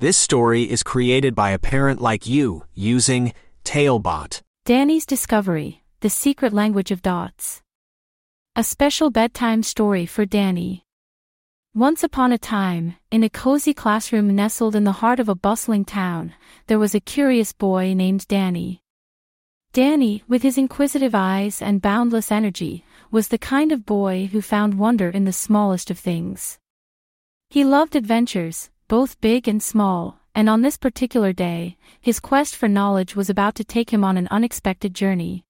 This story is created by a parent like you using Talebot. Danny's Discovery The Secret Language of Dots. A special bedtime story for Danny. Once upon a time, in a cozy classroom nestled in the heart of a bustling town, there was a curious boy named Danny. Danny, with his inquisitive eyes and boundless energy, was the kind of boy who found wonder in the smallest of things. He loved adventures, both big and small, and on this particular day, his quest for knowledge was about to take him on an unexpected journey.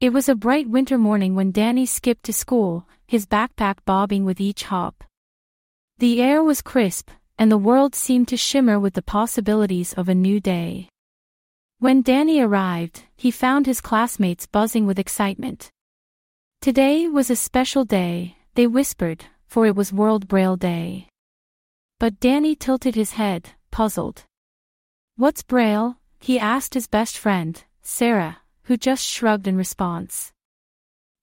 It was a bright winter morning when Danny skipped to school, his backpack bobbing with each hop. The air was crisp, and the world seemed to shimmer with the possibilities of a new day. When Danny arrived, he found his classmates buzzing with excitement. Today was a special day, they whispered, for it was World Braille Day. But Danny tilted his head, puzzled. What's Braille? he asked his best friend, Sarah, who just shrugged in response.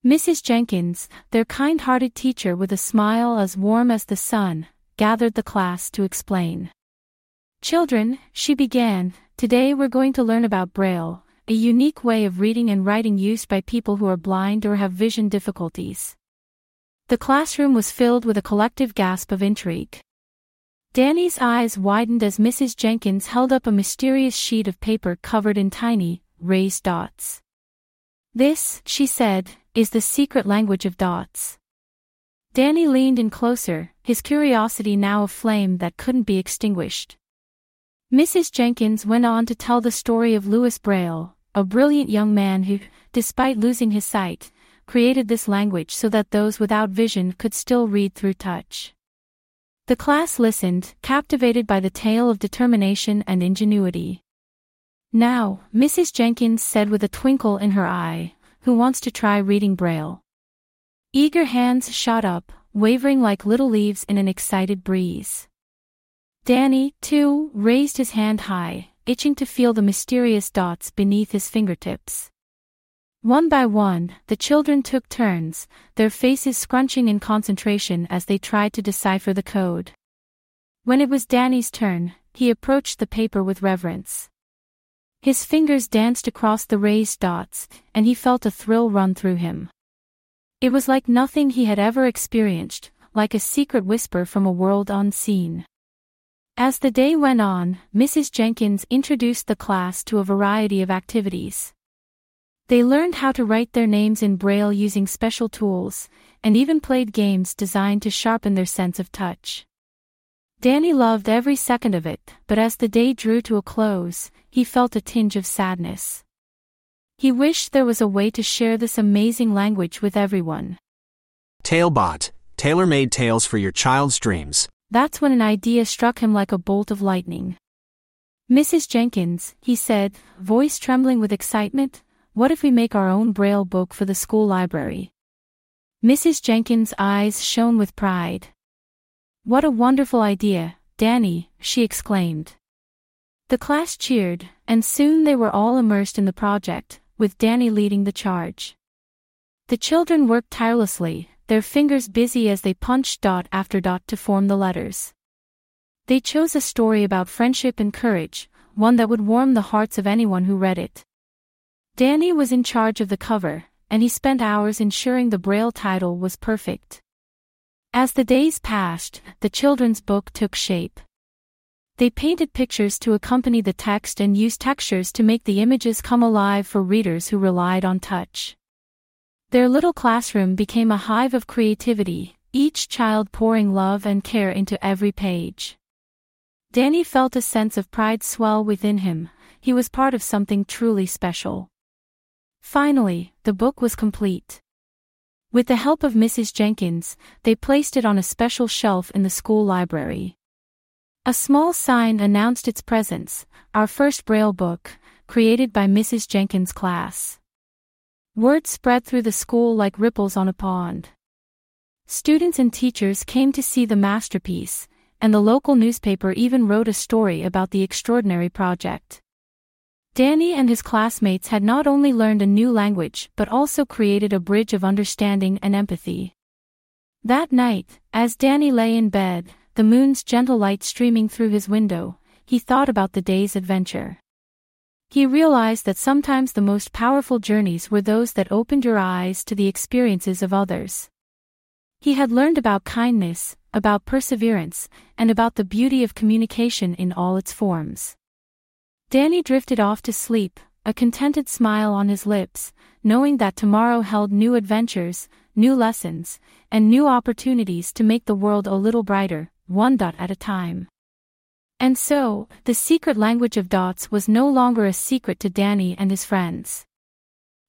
Mrs. Jenkins, their kind-hearted teacher with a smile as warm as the sun, gathered the class to explain. Children, she began, today we're going to learn about Braille, a unique way of reading and writing used by people who are blind or have vision difficulties. The classroom was filled with a collective gasp of intrigue. Danny's eyes widened as Mrs. Jenkins held up a mysterious sheet of paper covered in tiny, raised dots. This, she said, is the secret language of dots. Danny leaned in closer, his curiosity now a flame that couldn't be extinguished. Mrs. Jenkins went on to tell the story of Louis Braille, a brilliant young man who, despite losing his sight, created this language so that those without vision could still read through touch. The class listened, captivated by the tale of determination and ingenuity. Now, Mrs. Jenkins said with a twinkle in her eye, who wants to try reading Braille? Eager hands shot up, wavering like little leaves in an excited breeze. Danny, too, raised his hand high, itching to feel the mysterious dots beneath his fingertips. One by one, the children took turns, their faces scrunching in concentration as they tried to decipher the code. When it was Danny's turn, he approached the paper with reverence. His fingers danced across the raised dots, and he felt a thrill run through him. It was like nothing he had ever experienced, like a secret whisper from a world unseen. As the day went on, Mrs. Jenkins introduced the class to a variety of activities. They learned how to write their names in Braille using special tools, and even played games designed to sharpen their sense of touch. Danny loved every second of it, but as the day drew to a close, he felt a tinge of sadness. He wished there was a way to share this amazing language with everyone. Talebot, tailor-made tales for your child's dreams. That's when an idea struck him like a bolt of lightning. Mrs. Jenkins, he said, voice trembling with excitement, what if we make our own Braille book for the school library? Mrs. Jenkins' eyes shone with pride. What a wonderful idea, Danny, she exclaimed. The class cheered, and soon they were all immersed in the project, with Danny leading the charge. The children worked tirelessly, their fingers busy as they punched dot after dot to form the letters. They chose a story about friendship and courage, one that would warm the hearts of anyone who read it. Danny was in charge of the cover, and he spent hours ensuring the Braille title was perfect. As the days passed, the children's book took shape. They painted pictures to accompany the text and used textures to make the images come alive for readers who relied on touch. Their little classroom became a hive of creativity, each child pouring love and care into every page. Danny felt a sense of pride swell within him, he was part of something truly special. Finally, the book was complete. With the help of Mrs. Jenkins, they placed it on a special shelf in the school library. A small sign announced its presence, our first Braille book, created by Mrs. Jenkins' class. Word spread through the school like ripples on a pond. Students and teachers came to see the masterpiece, and the local newspaper even wrote a story about the extraordinary project. Danny and his classmates had not only learned a new language but also created a bridge of understanding and empathy. That night, as Danny lay in bed, the moon's gentle light streaming through his window, he thought about the day's adventure. He realized that sometimes the most powerful journeys were those that opened your eyes to the experiences of others. He had learned about kindness, about perseverance, and about the beauty of communication in all its forms. Danny drifted off to sleep, a contented smile on his lips, knowing that tomorrow held new adventures, new lessons, and new opportunities to make the world a little brighter, one dot at a time. And so, the secret language of dots was no longer a secret to Danny and his friends.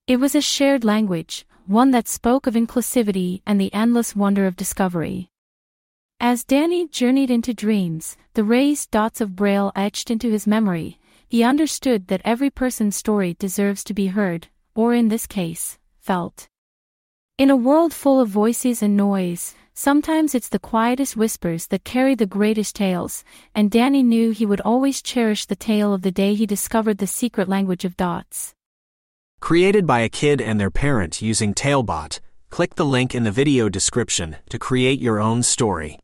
It was a shared language, one that spoke of inclusivity and the endless wonder of discovery. As Danny journeyed into dreams, the raised dots of Braille etched into his memory, he understood that every person's story deserves to be heard, or in this case, felt. In a world full of voices and noise, sometimes it's the quietest whispers that carry the greatest tales, and Danny knew he would always cherish the tale of the day he discovered the secret language of dots. Created by a kid and their parent using Talebot, click the link in the video description to create your own story.